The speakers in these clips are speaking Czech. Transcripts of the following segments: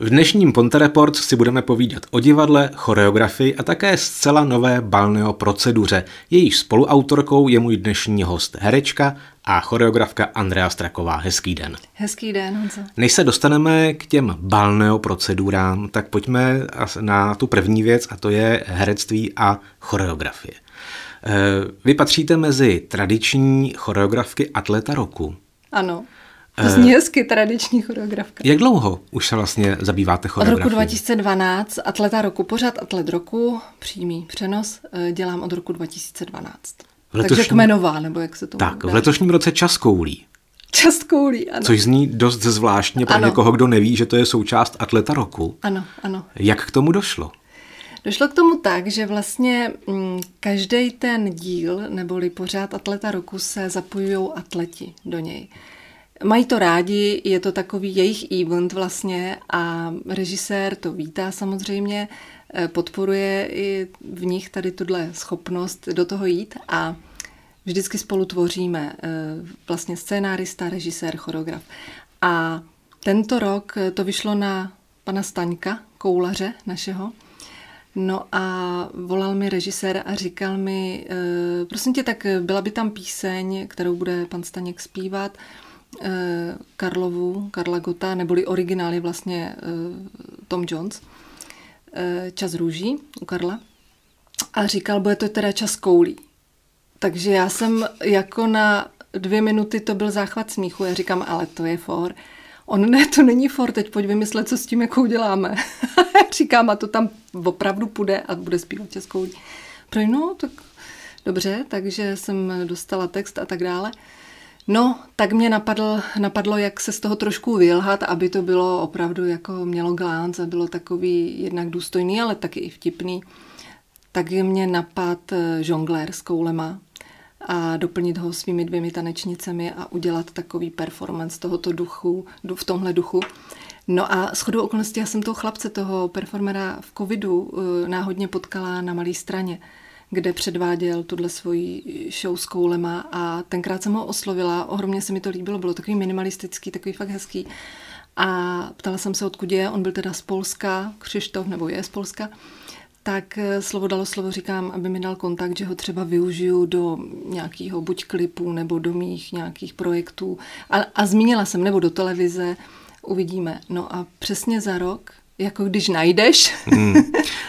V dnešním Ponte Report si budeme povídat o divadle, choreografii a také zcela nové balneo proceduře. Jejíž spoluautorkou je můj dnešní host herečka a choreografka Andrea Straková. Hezký den. Hezký den, Honzo. Než se dostaneme k těm balneo procedurám, tak pojďme na tu první věc a to je herectví a choreografie. Eh, vy patříte mezi tradiční choreografky atleta roku. Ano. To zní hezky, tradiční choreografka. Jak dlouho už se vlastně zabýváte choreografií? Od roku 2012, atleta roku, pořád atlet roku, přímý přenos, eh, dělám od roku 2012. Letošním... Takže kmenová, nebo jak se to Tak, dá. v letošním roce čas koulí. Čas koulí, ano. Což zní dost zvláštně pro ano. někoho, kdo neví, že to je součást atleta roku. Ano, ano. Jak k tomu došlo? Došlo k tomu tak, že vlastně mm, každý ten díl, neboli pořád atleta roku, se zapojují atleti do něj. Mají to rádi, je to takový jejich event vlastně a režisér to vítá samozřejmě, eh, podporuje i v nich tady tuhle schopnost do toho jít a vždycky spolu tvoříme eh, vlastně scénárista, režisér, choreograf. A tento rok to vyšlo na pana Staňka, koulaře našeho, No a volal mi režisér a říkal mi, prosím tě, tak byla by tam píseň, kterou bude pan Staněk zpívat, Karlovu, Karla Gota, neboli originály vlastně e, Tom Jones, e, Čas růží u Karla. A říkal, bude to teda čas koulí. Takže já jsem jako na dvě minuty to byl záchvat smíchu. Já říkám, ale to je for. On ne, to není for, teď pojď vymyslet, co s tím jako uděláme. Říkám, a to tam opravdu půjde a bude zpívat českou. Pro no, tak dobře, takže jsem dostala text a tak dále. No, tak mě napadl, napadlo, jak se z toho trošku vylhat, aby to bylo opravdu jako mělo glánc a bylo takový jednak důstojný, ale taky i vtipný. Tak mě napad eh, žonglér s koulema, a doplnit ho svými dvěmi tanečnicemi a udělat takový performance tohoto duchu, v tomhle duchu. No a shodou okolností já jsem toho chlapce, toho performera v covidu eh, náhodně potkala na malé straně, kde předváděl tuhle svoji show s koulema a tenkrát jsem ho oslovila, ohromně se mi to líbilo, bylo takový minimalistický, takový fakt hezký. A ptala jsem se, odkud je, on byl teda z Polska, Křištof, nebo je z Polska tak eh, slovo dalo slovo říkám, aby mi dal kontakt, že ho třeba využiju do nějakého buď klipu nebo do mých nějakých projektů. A, a zmínila jsem, nebo do televize, uvidíme. No a přesně za rok jako když najdeš. Hmm.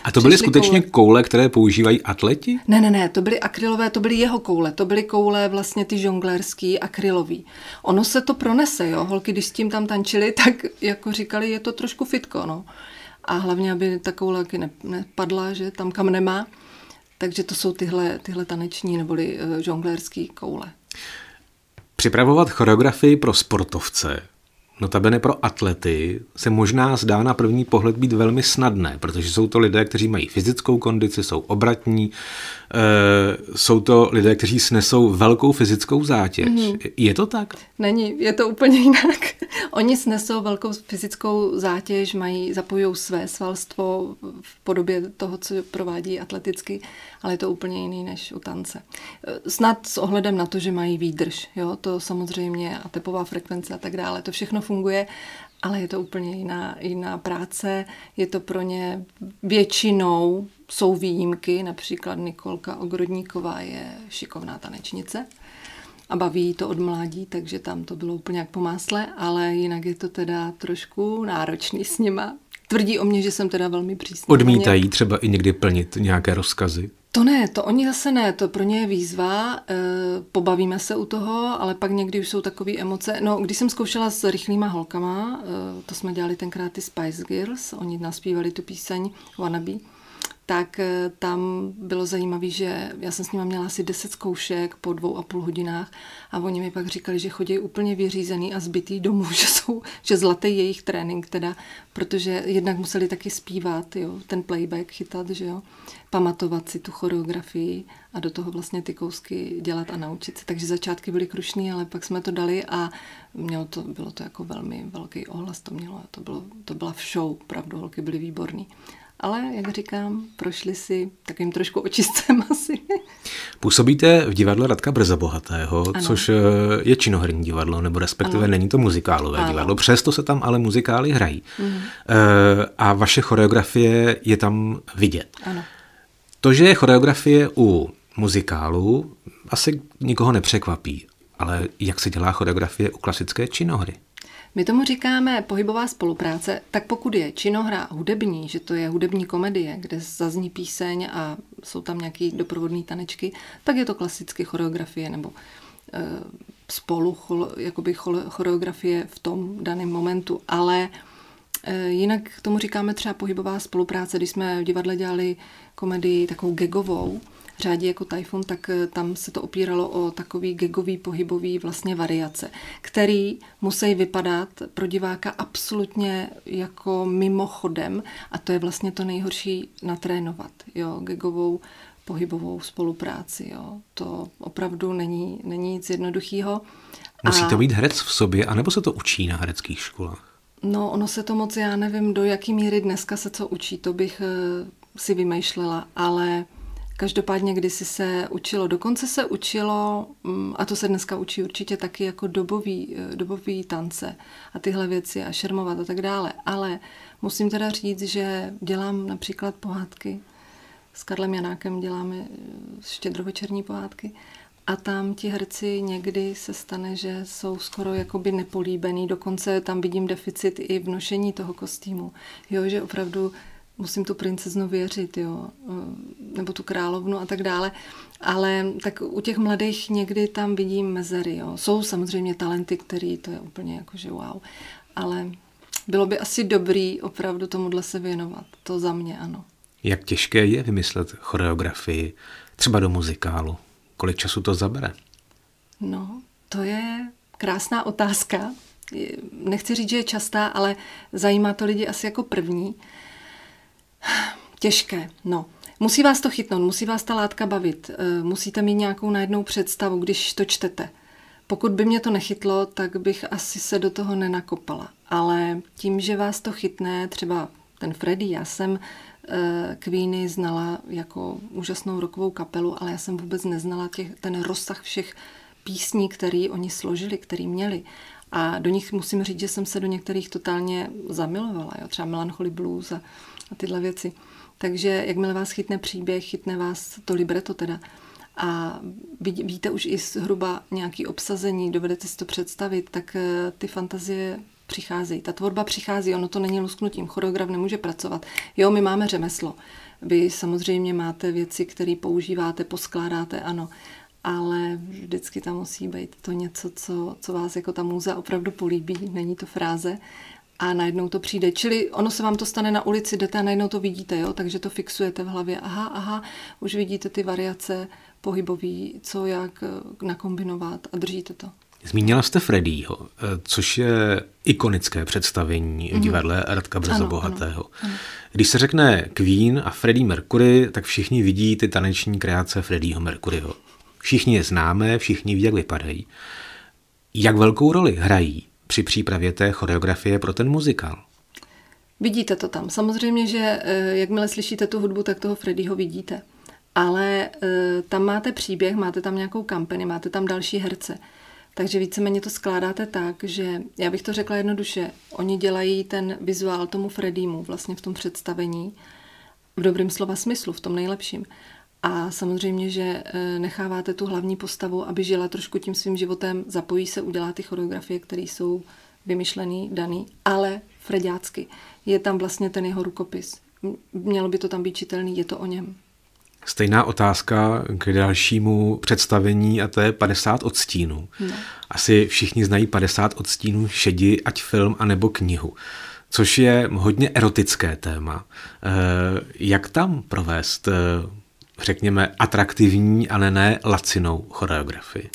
A to byly skutečně koule. koule, které používají atleti? Ne, ne, ne, to byly akrylové, to byly jeho koule, to byly koule vlastně ty žonglérský, akrylový. Ono se to pronese, jo, holky, když s tím tam tančili, tak jako říkali, je to trošku fitko, no a hlavně, aby ta koule ne, nepadla, že tam kam nemá. Takže to jsou tyhle, tyhle taneční neboli uh, žonglérský koule. Připravovat choreografii pro sportovce notabene pro atlety se možná zdá na první pohled být velmi snadné, protože jsou to lidé, kteří mají fyzickou kondici, jsou obratní, e, jsou to lidé, kteří snesou velkou fyzickou zátěž. Mm-hmm. Je to tak? Není, je to úplně jinak. Oni snesou velkou fyzickou zátěž, mají, zapojují své svalstvo v podobě toho, co provádí atleticky, ale je to úplně jiný než u tance. Eh, snad s ohledem na to, že mají výdrž, jo, to samozřejmě a tepová frekvence a tak dále, to všechno funguje, ale je to úplně jiná, jiná práce. Je to pro ně většinou, jsou výjimky, například Nikolka Ogrodníková je šikovná tanečnice a baví to od mládí, takže tam to bylo úplně jak po másle, ale jinak je to teda trošku náročný s nima. Tvrdí o mě, že jsem teda velmi přísná. Odmítají třeba i někdy plnit nějaké rozkazy? To ne, to oni zase ne, to pro ně je výzva, e, pobavíme se u toho, ale pak někdy už jsou takové emoce. No, když jsem zkoušela s rychlýma holkama, e, to jsme dělali tenkrát ty Spice Girls, oni naspívali tu píseň Wannabe, tak eh, tam bylo zajímavé, že já jsem s nimi měla asi 10 zkoušek po dvou a půl hodinách a oni mi pak říkali, že chodí úplně vyřízený a zbytý domů, že jsou, že zlatý jejich trénink teda, protože jednak museli taky zpívat, jo, ten playback chytat, že jo, pamatovat si tu choreografii a do toho vlastně ty kousky dělat a naučit se. Takže začátky byly krušný, ale pak jsme to dali a mělo to, bylo to jako velmi velký ohlas to mělo. To, bylo, to byla v show, opravdu, holky byly výborný ale jak říkám, prošli si takovým trošku očistcem asi. Působíte v divadle Radka Brzobohatého, ano. což eh, je činoherní divadlo, nebo respektive ano. není to muzikálové ano. divadlo, přesto se tam ale muzikály hrají. Mhm. A vaše choreografie je tam vidět. Ano. To, že je choreografie u muzikálu, asi nikoho nepřekvapí. Ale jak se dělá choreografie u klasické činohry? My tomu říkáme pohybová spolupráce, tak pokud je činohra hudební, že to je hudební komedie, kde zazní píseň a jsou tam nějaké doprovodné tanečky, tak je to klasicky choreografie nebo e, spolu jakoby choreografie v tom daném momentu, ale e, jinak tomu říkáme třeba pohybová spolupráce, když jsme v divadle dělali komedii takovou gegovou, řádí jako Typhoon, tak eh, tam se to opíralo o takový gigový pohybový vlastně variace, který musí vypadat pro diváka absolutně jako mimochodem a to je vlastně to nejhorší natrénovat, jo, gigovou pohybovou spolupráci, jo. To opravdu není, není nic jednoduchého. Musí to být herec v sobě, anebo se to učí na hereckých školách? No, ono se to moc, já nevím, do jaký míry dneska se co učí, to bych eh, si vymýšlela, ale Každopádně kdysi se učilo, dokonce se učilo, mm, a to se dneska učí určitě taky jako dobový, eh, dobový tance a tyhle věci a šermovat a tak dále. Ale musím teda říct, že dělám například pohádky. S Karlem Janákem děláme eh, štědrovečerní pohádky. A tam ti herci někdy se stane, že jsou skoro jakoby nepolíbený, dokonce tam vidím deficit i v nošení toho kostýmu. Jo, že opravdu musím tu princeznu věřit, jo, eh, nebo tu královnu a tak dále. Ale tak u těch mladých někdy tam vidím mezery, jo. Jsou samozřejmě talenty, který to je úplně jako, že wow. Ale bylo by asi dobrý opravdu tomuhle se věnovat. To za mě, ano. Jak těžké je vymyslet choreografii třeba do muzikálu? Kolik času to zabere? No, to je krásná otázka. Nechci říct, že je častá, ale zajímá to lidi asi jako první. Těžké, no. Musí vás to chytnout, musí vás ta látka bavit, eh, musíte mít nějakou najednou představu, když to čtete. Pokud by mě to nechytlo, tak bych asi se do toho nenakopala. Ale tím, že vás to chytne, třeba ten Freddy, já jsem eh, Queeny znala jako úžasnou rokovou kapelu, ale já jsem vůbec neznala těch, ten rozsah všech písní, který oni složili, který měli. A do nich musím říct, že jsem se do některých totálně zamilovala. Jo? Třeba Melancholy Blues a a tyhle věci. Takže jakmile vás chytne příběh, chytne vás to libreto teda a víte už i zhruba nějaký obsazení, dovedete si to představit, tak eh, ty fantazie přicházejí. Ta tvorba přichází, ono to není lusknutím, choreograf nemůže pracovat. Jo, my máme řemeslo. Vy samozřejmě máte věci, které používáte, poskládáte, ano, ale vždycky tam musí být to něco, co, co vás jako ta muza opravdu políbí, není to fráze a najednou to přijde. Čili ono se vám to stane na ulici, jdete a najednou to vidíte, jo? takže to fixujete v hlavě. Aha, aha, už vidíte ty variace pohybový, co jak eh, nakombinovat a držíte to. Zmínila jste Freddyho, eh, což je ikonické představení mm-hmm. divadle Radka Brzobohatého. Když se řekne Queen a Freddie Mercury, tak všichni vidí ty taneční kreace Freddieho Mercuryho. Všichni je známe, všichni ví, jak vypadají. Jak velkou roli hrají při přípravě té choreografie pro ten muzikál. Vidíte to tam. Samozřejmě, že eh, jakmile slyšíte tu hudbu, tak toho Freddyho vidíte. Ale eh, tam máte příběh, máte tam nějakou kampani, máte tam další herce. Takže víceméně to skládáte tak, že já bych to řekla jednoduše, oni dělají ten vizuál tomu Freddymu vlastně v tom představení, v dobrém slova smyslu, v tom nejlepším. A samozřejmě, že e, necháváte tu hlavní postavu, aby žila trošku tím svým životem, zapojí se, udělá ty choreografie, které jsou vymyšlený, daný, ale fredácky. Je tam vlastně ten jeho rukopis. Mělo by to tam být čitelný, je to o něm. Stejná otázka k dalšímu představení a to je 50 odstínů. No. Asi všichni znají 50 odstínů šedi, ať film, anebo knihu což je hodně erotické téma. E, jak tam provést e, řekněme, atraktivní, ale ne lacinou choreografii?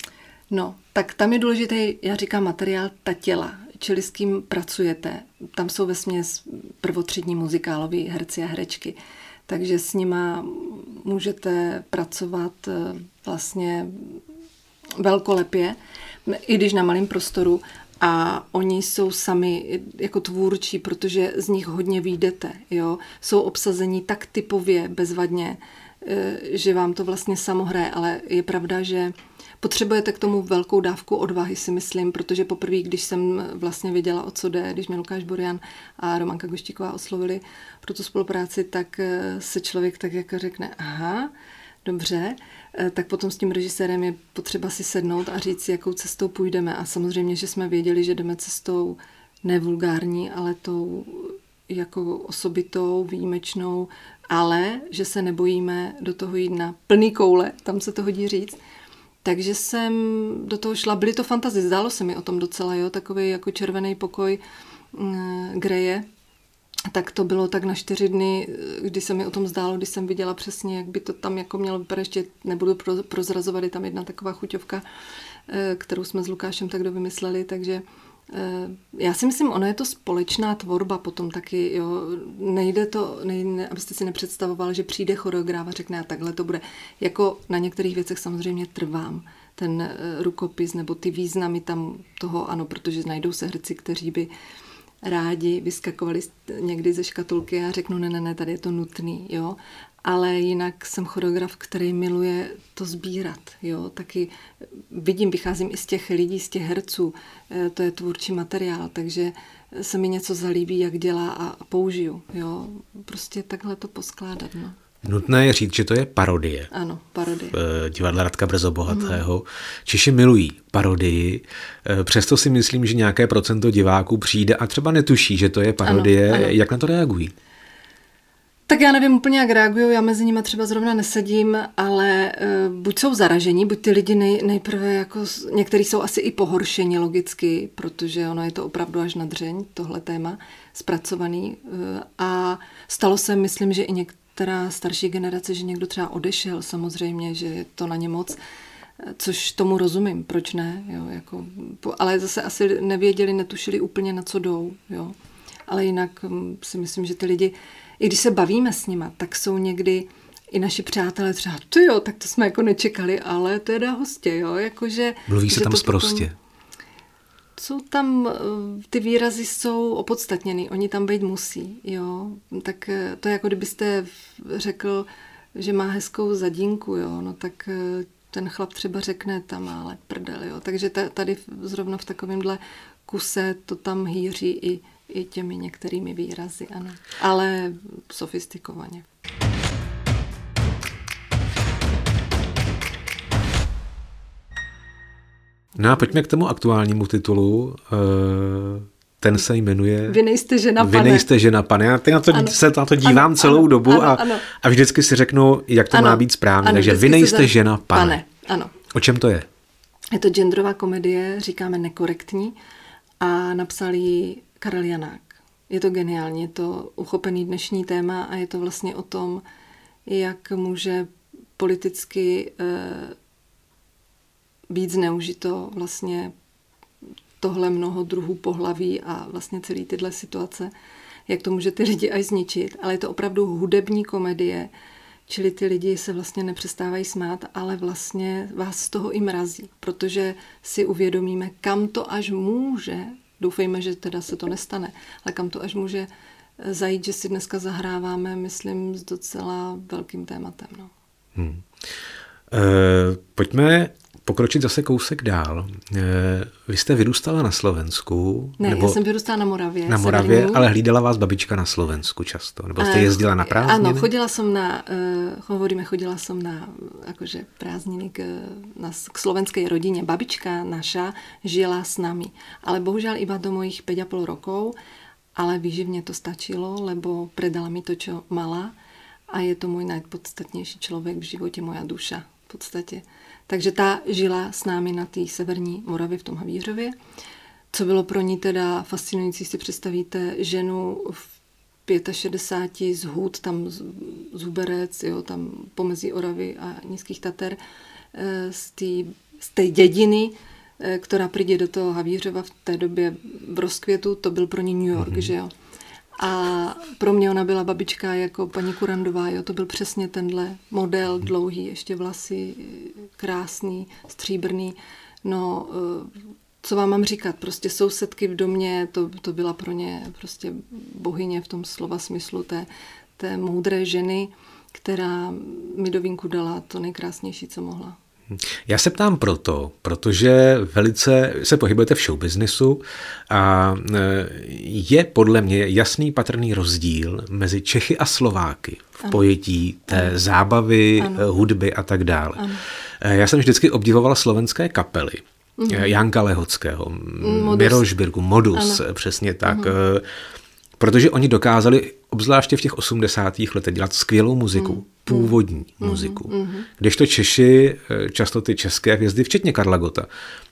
No, tak tam je důležitý, já říkám, materiál ta těla, čili s kým pracujete. Tam jsou ve směs prvotřídní muzikáloví herci a herečky, takže s nima můžete pracovat eh, vlastně velkolepě, i když na malém prostoru a oni jsou sami jako tvůrčí, protože z nich hodně výjdete, jo. Jsou obsazení tak typově, bezvadně, eh, že vám to vlastně samo hraje, ale je pravda, že potřebujete k tomu velkou dávku odvahy, si myslím, protože poprvé, když jsem vlastně věděla, o co jde, když mě Lukáš Borian a Romanka Goštíková oslovili pro tu spolupráci, tak eh, se člověk tak jako řekne, aha, dobře, eh, tak potom s tím režisérem je potřeba si sednout a říct, jakou cestou půjdeme. A samozřejmě, že jsme věděli, že jdeme cestou nevulgární, ale tou jako osobitou, výjimečnou, ale že se nebojíme do toho jít na plný koule, tam se to hodí říct. Takže jsem do toho šla, byly to fantazie, zdálo se mi o tom docela, jo, takový jako červený pokoj mm, Greje, tak to bylo tak na čtyři dny, kdy se mi o tom zdálo, když jsem viděla přesně, jak by to tam jako mělo vypadat, ještě nebudu prozrazovat, je tam jedna taková chuťovka, eh, kterou jsme s Lukášem tak vymysleli, takže já si myslím, ono je to společná tvorba potom taky, jo. Nejde to, nejde, abyste si nepředstavoval, že přijde choreograf a řekne, a takhle to bude. Jako na některých věcech samozřejmě trvám ten eh, rukopis nebo ty významy tam toho, ano, protože najdou se herci, kteří by rádi vyskakovali někdy ze škatulky a řeknu, ne, ne, ne, tady je to nutný, jo. Ale jinak jsem choreograf, který miluje to sbírat, jo. Taky vidím, vycházím i z těch lidí, z těch herců, eh, to je tvůrčí materiál, takže se mi něco zalíbí, jak dělá a použiju, jo. Prostě takhle to poskládat, no. Nutné je říct, že to je parodie. Ano, parodie. Eh, divadla Radka Brzo Bohatého. Mm. Češi milují parodii, eh, přesto si myslím, že nějaké procento diváků přijde a třeba netuší, že to je parodie. Ano, ano. Jak na to reagují? Tak já nevím úplně, jak reagují, já mezi nimi třeba zrovna nesedím, ale uh, buď jsou zaražení, buď ty lidi nej, nejprve jako, někteří jsou asi i pohoršeni logicky, protože ono je to opravdu až na dřeň, tohle téma, zpracovaný. Uh, a stalo se, myslím, že i teda starší generace, že někdo třeba odešel samozřejmě, že je to na ně moc, což tomu rozumím, proč ne, jo, jako, ale zase asi nevěděli, netušili úplně na co jdou, jo. Ale jinak hm, si myslím, že ty lidi, i když se bavíme s nima, tak jsou někdy i naši přátelé třeba, to jo, tak to jsme jako nečekali, ale teda hostě, jo, jakože... Mluví se tam zprostě. Potom, jsou tam, eh, ty výrazy jsou opodstatněny, oni tam být musí, jo. Tak eh, to je jako kdybyste řekl, že má hezkou zadínku, jo, no tak eh, ten chlap třeba řekne, tam má ale prdel, jo. Takže tady zrovna v takovémhle kuse to tam hýří i, i těmi některými výrazy, ano. Ale sofistikovaně. No a pojďme k tomu aktuálnímu titulu. Eh, ten se jmenuje... Vy nejste žena, pane. Vy nejste žena, pane. Já na to, se na to dívám ano, celou ano, dobu ano, a, ano. a vždycky si řeknu, jak to ano, má být správně. Ano, Takže vy nejste za... žena, pane. pane. Ano. O čem to je? Je to genderová komedie, říkáme nekorektní a napsal ji Karel Janák. Je to geniální, je to uchopený dnešní téma a je to vlastně o tom, jak může politicky eh, být zneužito vlastně tohle mnoho druhů pohlaví a vlastně celý tyhle situace, jak to může ty lidi až zničit. Ale je to opravdu hudební komedie, čili ty lidi se vlastně nepřestávají smát, ale vlastně vás z toho i mrazí, protože si uvědomíme, kam to až může, doufejme, že teda se to nestane, ale kam to až může zajít, že si dneska zahráváme, myslím, s docela velkým tématem. No. Hmm. E, pojďme pokročit zase kousek dál. Eh, vy jste vyrůstala na Slovensku? Ne, nebo já jsem vyrůstala na Moravě. Na Moravě, severní. ale hlídala vás babička na Slovensku často? Nebo jste eh, jezdila na prázdniny? Ano, chodila jsem na, uh, hovoríme, chodila jsem na akože prázdniny k, na, k slovenskej rodině. Babička naša žila s nami, ale bohužel iba do mojich 5,5 rokov, ale výživně to stačilo, lebo predala mi to, čo mala a je to můj nejpodstatnější člověk v životě, moja duša v podstatě. Takže ta žila s námi na té severní Moravě v tom Havířově. Co bylo pro ní teda fascinující, si představíte ženu v 65 z Hůd, tam z, z Huberec, jo, tam pomezí Oravy a Nízkých Tater, eh, z té z té dědiny, eh, která přijde do toho Havířova v té době v rozkvětu, to byl pro ní New York, mm-hmm. že jo. A pro mě ona byla babička jako paní Kurandová, jo, to byl přesně tenhle model, dlouhý, ještě vlasy, krásný, stříbrný. No, eh, co vám mám říkat, prostě sousedky v domě, to, to byla pro ně prostě bohyně v tom slova smyslu té, té moudré ženy, která mi do vínku dala to nejkrásnější, co mohla. Já se ptám proto, protože velice se pohybujete v showbiznisu a e, je podle mě jasný patrný rozdíl mezi Čechy a Slováky v ano. pojetí té ano. zábavy, ano. hudby a tak dále. Ano. E, já jsem vždycky obdivoval slovenské kapely. Mm-hmm. Janka Lehockého, Modus. Miroš Birku, Modus, ano. přesně tak. Mm-hmm. Protože oni dokázali, obzvláště v těch 80. letech, dělat skvělou muziku, mm. původní mm. muziku. Mm. Kdežto Češi, eh, často ty české hvězdy, včetně Karla Gota,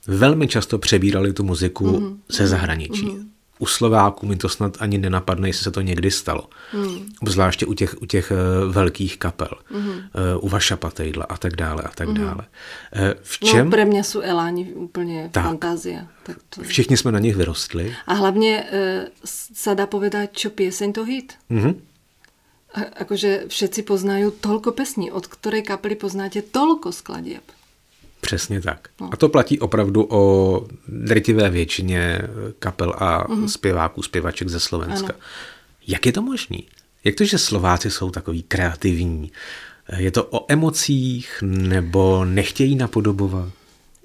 velmi často přebírali tu muziku mm. ze zahraničí. Mm u Slováků mi to snad ani nenapadne, jestli se to někdy stalo. Hmm. Obzvláště u těch, u těch uh, velkých kapel. Hmm. Uh, u Vaša Patejdla a tak dále a tak hmm. dále. Uh, v no, čem... No, pre mě jsou Eláni úplně tak. fantázie. Tak to... Všichni jsme na nich vyrostli. A hlavně sa dá povedať, čo pieseň to hit. Hmm. A, akože všetci poznajú toľko pesní, od ktorej kapely poznáte toľko skladieb. Přesně tak. No. A to platí opravdu o drtivé většině kapel a mm-hmm. zpěváků, zpěvaček ze Slovenska. Ano. Jak je to možné? Jak to, že Slováci jsou takový kreativní? Je to o emocích nebo nechtějí napodobovat?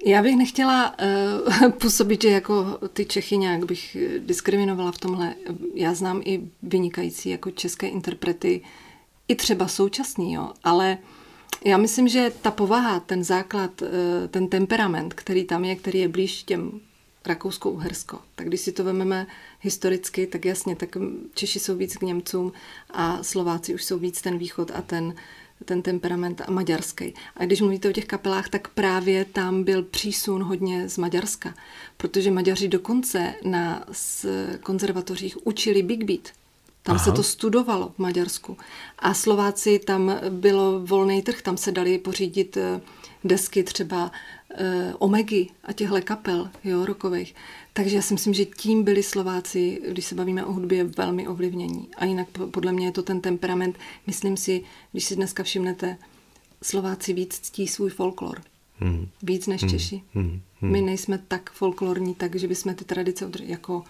Já bych nechtěla uh, působit, že jako ty Čechy nějak bych diskriminovala v tomhle. Já znám i vynikající jako české interprety, i třeba současný, jo, ale uh, já myslím, že ta povaha, ten základ, eh, ten temperament, který tam je, který je blíž těm Rakousko-Uhersko. Tak když si to vezmeme historicky, tak jasně, tak Češi jsou víc k Němcům a Slováci už jsou víc ten východ a ten, ten temperament a maďarský. A když mluvíte o těch kapelách, tak právě tam byl přísun hodně z Maďarska, protože Maďaři dokonce na konzervatořích učili Big Beat. Tam Aha. se to studovalo v Maďarsku. A Slováci, tam bylo volný trh, tam se dali pořídit eh, desky třeba e, Omegy a těchto kapel, jo, rokových. Takže já si myslím, že tím byli Slováci, když se bavíme o hudbě, velmi ovlivnění. A jinak podle mě je to ten temperament. Myslím si, když si dneska všimnete, Slováci víc ctí svůj folklor. Hmm. Víc než hmm. Češi. Hmm. Hmm. My nejsme tak folklorní, tak, že bychom ty tradice udrželi jako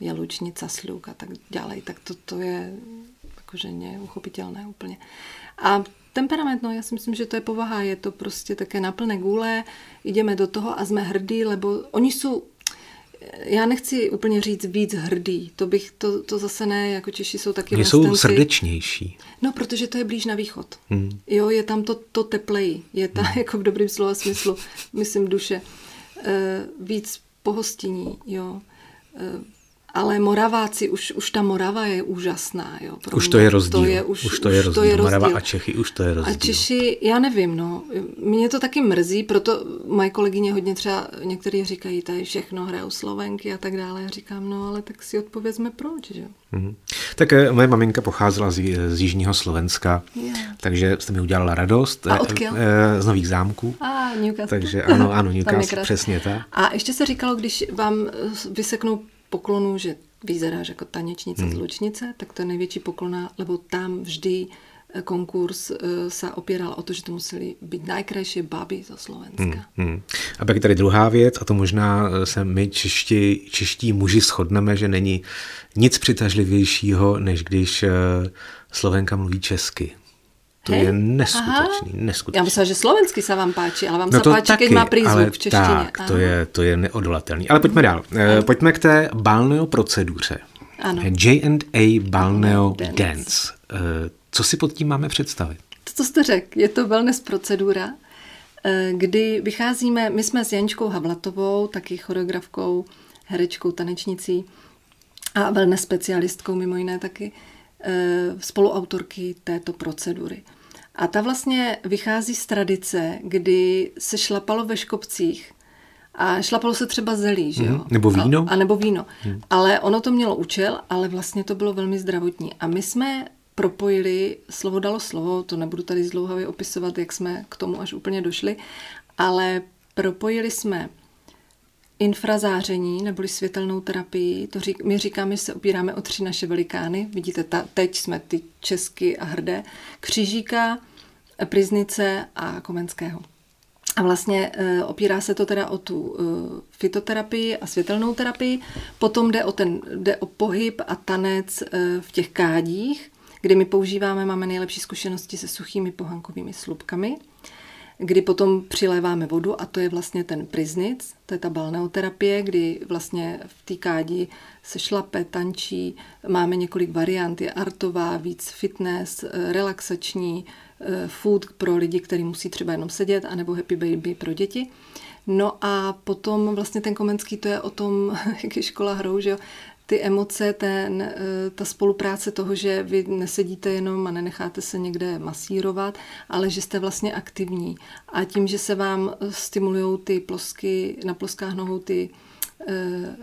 je lučnica, sluk a tak dále, tak to, to je jakože neuchopitelné úplně. A temperament, no já si myslím, že to je povaha, je to prostě také na plné gůle, jdeme do toho a jsme hrdí, lebo oni jsou já nechci úplně říct víc hrdý, to bych, to, to zase ne, jako Češi jsou taky Oni jsou srdečnější. No, protože to je blíž na východ. Hmm. Jo, je tam to, to teplej, je tam hmm. jako v dobrém slova smyslu, myslím duše, e, víc pohostinní, jo. E, ale Moraváci, už, už ta Morava je úžasná. Jo, pro už to je rozdíl. To je, už, už to je už rozdíl. To je rozdíl. Morava a Čechy, už to je rozdíl. A Češi, já nevím, no. Mě to taky mrzí, proto moje kolegyně hodně třeba, někteří říkají, tady všechno hrajou Slovenky a tak dále. Já říkám, no ale tak si odpovězme proč, že? Mm-hmm. Tak eh, moje maminka pocházela z, z jižního Slovenska, yeah. takže jste mi udělala radost. A eh, odkiaľ? Eh, z Nových zámků. A Newcastle. Takže ano, ano, Newcastle, přesně tak. A ještě se říkalo, když vám vyseknou poklonu, že vyzeráš jako tanečnice hmm. z Lučnice, tak to je největší poklona, lebo tam vždy eh, konkurs uh, se opíral o to, že to museli být nejkrajší baby zo Slovenska. Hmm, hmm. A pak tady druhá věc, a to možná eh, se my čeští, čeští muži shodneme, že není nic přitažlivějšího, než když Slovenka mluví česky. To Hej? je neskutečný, Aha. neskutečný. Já myslím, že slovensky se vám páči, ale vám no se páči, taky, keď má prízvuk v češtině. Tak, to je, to je neodolatelný. Ale pojďme dál. Ano. Pojďme k té balneo proceduře. Ano. J&A Balneo Dance. Dance. Eh, co si pod tím máme představit? To, co jste řekl, je to wellness procedura, eh, kdy vycházíme, my jsme s Janičkou Havlatovou, taky choreografkou, herečkou, tanečnicí a wellness specialistkou mimo jiné taky, eh, spoluautorky této procedury. A ta vlastně vychází z tradice, kdy se šlapalo ve škopcích a šlapalo se třeba zelí, že jo? Mm, nebo víno. A, a nebo víno. Mm. Ale ono to mělo účel, ale vlastně to bylo velmi zdravotní. A my jsme propojili, slovo dalo slovo, to nebudu tady zdlouhavě opisovat, jak jsme k tomu až úplně došli, ale propojili jsme infrazáření neboli světelnou terapii. To řík, my říkáme, že se opíráme o tři naše velikány. Vidíte, ta, teď jsme ty česky a hrdé. Křížíka, Priznice a Komenského. A vlastně e, opírá se to teda o tu e, fitoterapii a světelnou terapii. Potom jde o, ten, jde o pohyb a tanec e, v těch kádích, kdy my používáme, máme nejlepší zkušenosti se suchými pohankovými slupkami kdy potom přiléváme vodu a to je vlastně ten priznic, to je ta balneoterapie, kdy vlastně v té kádi se šlape, tančí, máme několik variant, je artová, víc fitness, eh, relaxační, eh, food pro lidi, kteří musí třeba jenom sedět, anebo happy baby pro děti. No a potom vlastně ten Komenský, to je o tom, jak je škola hrou, že jo, ty emoce, ten, eh, ta spolupráce toho, že vy nesedíte jenom a nenecháte se někde masírovat, ale že jste vlastně aktivní. A tím, že se vám stimulují ty plosky, na ploskách nohou ty e,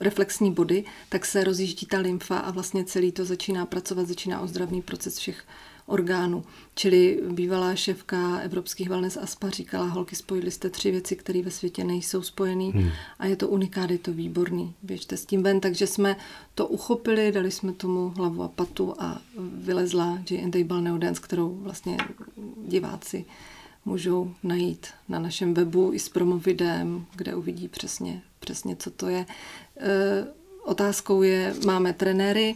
reflexní body, tak se rozjíždí ta lymfa a vlastně celý to začíná pracovat, začíná ozdravný proces všech orgánů. Čili bývalá šéfka Evropských wellness ASPA říkala, holky, spojili jste tři věci, které ve světě nejsou spojené hmm. a je to unikát, je to výborný. Běžte s tím ven, takže jsme to uchopili, dali jsme tomu hlavu a patu a vylezla J&D Balneo Dance, kterou vlastně diváci můžou najít na našem webu i s promovidem, kde uvidí přesně, přesně co to je. E, otázkou je, máme trenéry,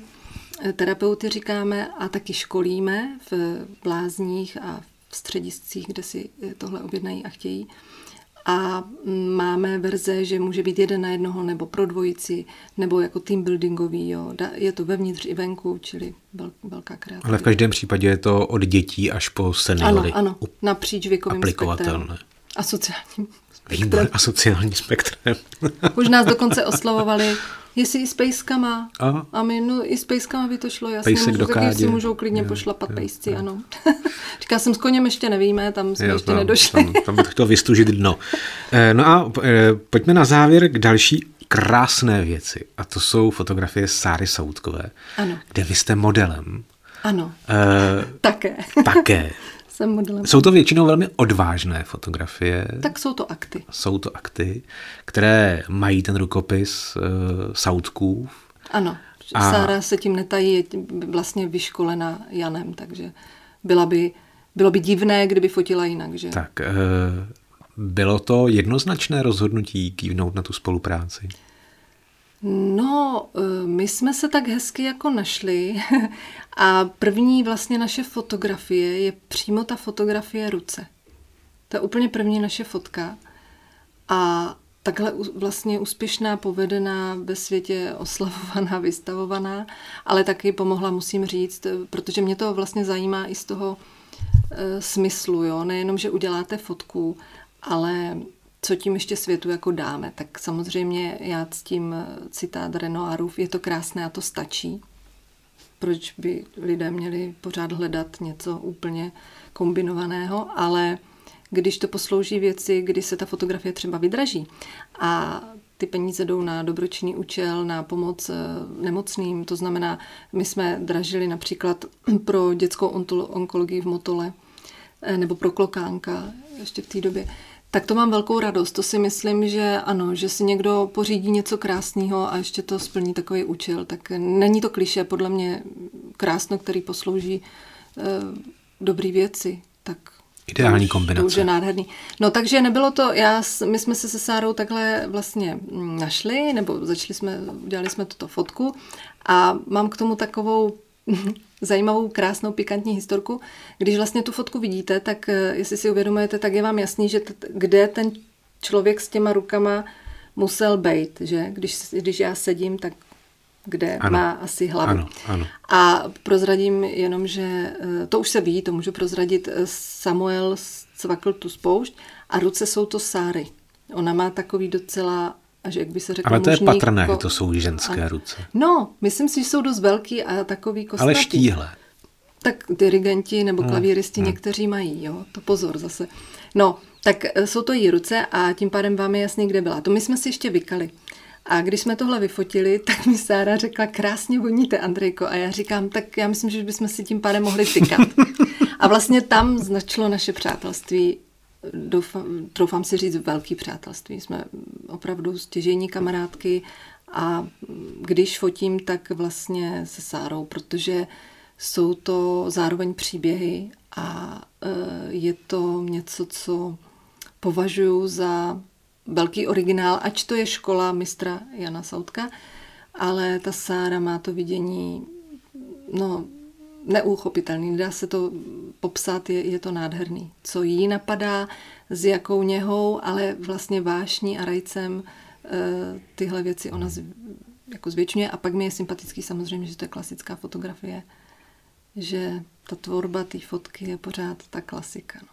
terapeuty říkáme a taky školíme v blázních a v střediscích, kde si tohle objednají a chtějí. A máme verze, že může být jeden na jednoho nebo pro dvojici, nebo jako team buildingový. Jo. Je to vevnitř i venku, čili velká kreativita. Ale v každém případě je to od dětí až po seniory. Ano, ano, napříč věkovým spektrem. A sociálním Výbor a sociální spektrem. Už nás dokonce oslavovali jestli i s pejskama. A, a my, no i s pejskama by to šlo, jasně. Pejsek můžu, taky si můžou klidně jo, pošlapat jo, pejsci, jo. ano. Říká jsem, s koněm ještě nevíme, tam jsme jo, ještě tam, nedošli. tam, tam bych chtěl vystužit dno. Eh, no a eh, pojďme na závěr k další krásné věci. A to jsou fotografie Sáry Soutkové, ano. kde vy jste modelem. Ano, e, také. Také. Jsem modelem. Jsou to většinou velmi odvážné fotografie. Tak jsou to akty. Jsou to akty, které mají ten rukopis uh, Soutkův. Ano, a... Sára se tím netají, je vlastně vyškolena Janem, takže byla by, bylo by divné, kdyby fotila jinak. Že? Tak, uh, bylo to jednoznačné rozhodnutí kývnout na tu spolupráci? No, eh, my jsme se tak hezky jako našli a první vlastně naše fotografie je přímo ta fotografie ruce. To je úplně první naše fotka a takhle vlastně úspěšná, povedená, ve světě oslavovaná, vystavovaná, ale taky pomohla, musím říct, protože mě to vlastně zajímá i z toho e, smyslu, jo? nejenom, že uděláte fotku, ale co tím ještě světu jako dáme. Tak samozřejmě já s tím citát Renoirův, je to krásné a to stačí. Proč by lidé měli pořád hledat něco úplně kombinovaného, ale když to poslouží věci, kdy se ta fotografie třeba vydraží a ty peníze jdou na dobročinný účel, na pomoc eh, nemocným. To znamená, my jsme dražili například pro dětskou onkologii v Motole eh, nebo pro klokánka ještě v té době tak to mám velkou radost. To si myslím, že ano, že si někdo pořídí něco krásného a ještě to splní takový účel. Tak není to kliše, podle mě krásno, který poslouží e, dobrý věci. Tak Ideální kombinace. Už je nádherný. No takže nebylo to, já, my jsme se se Sárou takhle vlastně mm, našli, nebo začali jsme, udělali jsme tuto fotku a mám k tomu takovou zajímavou, krásnou, pikantní historku. Když vlastně tu fotku vidíte, tak eh, jestli si uvědomujete, tak je vám jasný, že t- kde ten člověk s těma rukama musel být, že? Když, když já sedím, tak kde ano. má asi hlavu. Ano, ano. A prozradím jenom, že eh, to už se ví, to můžu prozradit, eh, Samuel cvakl tu spoušť a ruce jsou to Sáry. Ona má takový docela až jak by se řeklo Ale to je patrné, ko... to jsou ženské a... ruce. No, myslím si, že jsou dost velký a takový kostnatý. Ale štíhle. Tak dirigenti nebo hmm, klavíristi hmm. někteří mají, jo, to pozor zase. No, tak e, jsou to její ruce a tím pádem vám je jasný, kde byla. To my jsme si ještě vykali. A když jsme tohle vyfotili, tak mi Sára řekla, krásně voníte, Andrejko. A já říkám, tak já myslím, že bychom si tím pádem mohli tykat. A vlastně tam značilo naše přátelství doufám, troufám si říct, velký přátelství. Jsme opravdu stěžení kamarádky a když fotím, tak vlastně se Sárou, protože jsou to zároveň příběhy a e, je to něco, co považuji za velký originál, ač to je škola mistra Jana Sautka, ale ta Sára má to vidění no, neuchopitelný, nedá se to popsat, je, je to nádherný. Co jí napadá, s jakou něhou, ale vlastně vášní a rajcem e, tyhle věci ona z, jako zvětšňuje. A pak mi je sympatický samozřejmě, že to je klasická fotografie, že ta tvorba té fotky je pořád ta klasika. No.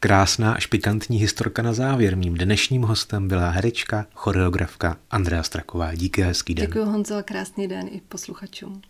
Krásná a špikantní historka na závěr. Mým dnešním hostem byla herečka, choreografka Andrea Straková. Díky hezký den. Děkuji Honzo a krásný den i posluchačům.